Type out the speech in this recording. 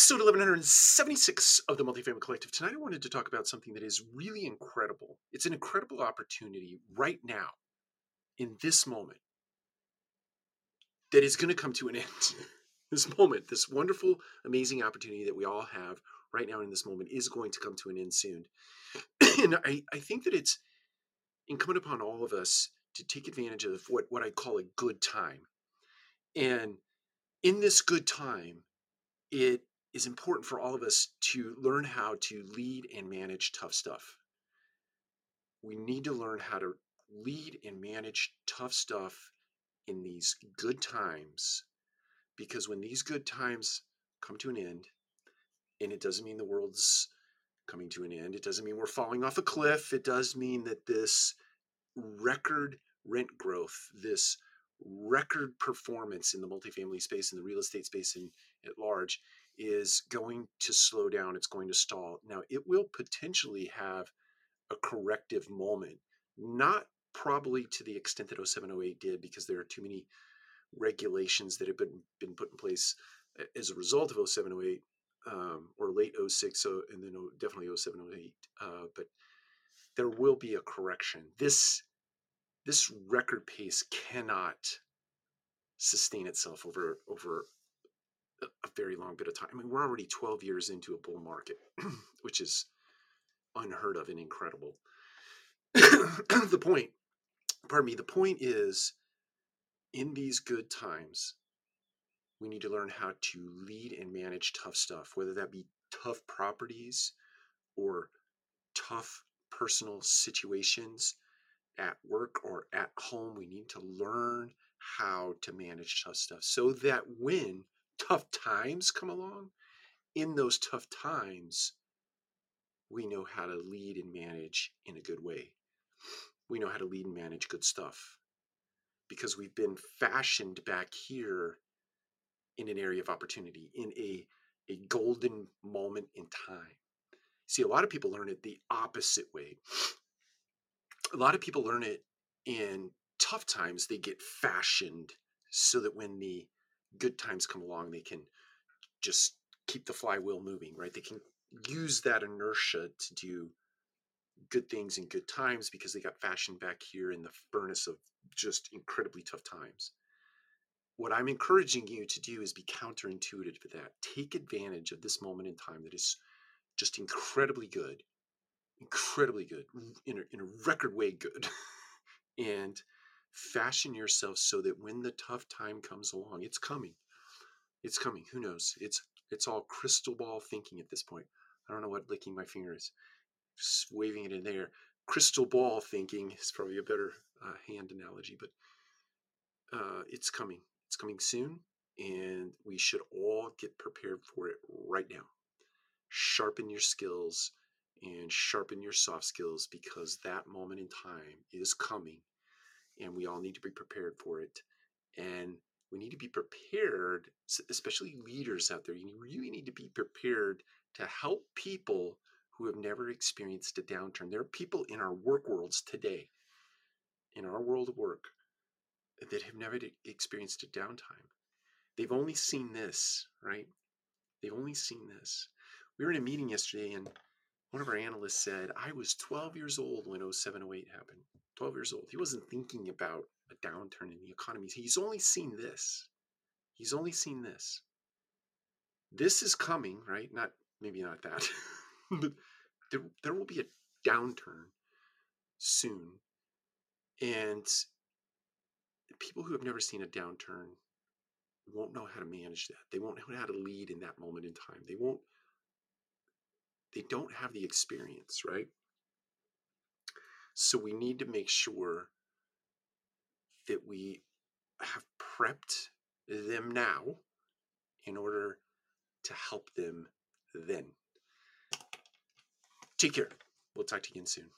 episode 1176 of the Multifamily Collective. Tonight, I wanted to talk about something that is really incredible. It's an incredible opportunity right now, in this moment, that is going to come to an end. this moment, this wonderful, amazing opportunity that we all have right now in this moment is going to come to an end soon. and I, I think that it's incumbent upon all of us to take advantage of what, what I call a good time. And in this good time, it is important for all of us to learn how to lead and manage tough stuff. We need to learn how to lead and manage tough stuff in these good times because when these good times come to an end, and it doesn't mean the world's coming to an end, it doesn't mean we're falling off a cliff, it does mean that this record rent growth, this record performance in the multifamily space and the real estate space in, at large is going to slow down, it's going to stall. Now, it will potentially have a corrective moment, not probably to the extent that 0708 did, because there are too many regulations that have been, been put in place as a result of 0708 um, or late 06, so, and then definitely 0708. Uh, but there will be a correction. This this record pace cannot sustain itself over over a very long bit of time. I mean, we're already 12 years into a bull market, which is unheard of and incredible. the point, pardon me, the point is in these good times, we need to learn how to lead and manage tough stuff, whether that be tough properties or tough personal situations at work or at home. We need to learn how to manage tough stuff so that when tough times come along, in those tough times, we know how to lead and manage in a good way. We know how to lead and manage good stuff because we've been fashioned back here in an area of opportunity, in a, a golden moment in time. See, a lot of people learn it the opposite way. A lot of people learn it in tough times, they get fashioned so that when the good times come along, they can just keep the flywheel moving, right? They can use that inertia to do good things in good times because they got fashioned back here in the furnace of just incredibly tough times. What I'm encouraging you to do is be counterintuitive to that. Take advantage of this moment in time that is just incredibly good, incredibly good, in a, in a record way good. and fashion yourself so that when the tough time comes along, it's coming. It's coming. Who knows? It's it's all crystal ball thinking at this point. I don't know what licking my fingers, just waving it in there. Crystal ball thinking is probably a better uh, hand analogy, but uh, it's coming. It's coming soon, and we should all get prepared for it right now. Sharpen your skills and sharpen your soft skills because that moment in time is coming and we all need to be prepared for it. And we need to be prepared, especially leaders out there. You really need to be prepared to help people who have never experienced a downturn. There are people in our work worlds today, in our world of work, that have never experienced a downtime. They've only seen this, right? They've only seen this. We were in a meeting yesterday, and one of our analysts said, I was 12 years old when 0708 happened. 12 years old. He wasn't thinking about a downturn in the economy. He's only seen this. He's only seen this. This is coming, right? Not maybe not that, but there, there will be a downturn soon. And people who have never seen a downturn won't know how to manage that. They won't know how to lead in that moment in time. They won't, they don't have the experience, right? So we need to make sure that we have prepped them now in order to help them then. Take care. We'll talk to you again soon.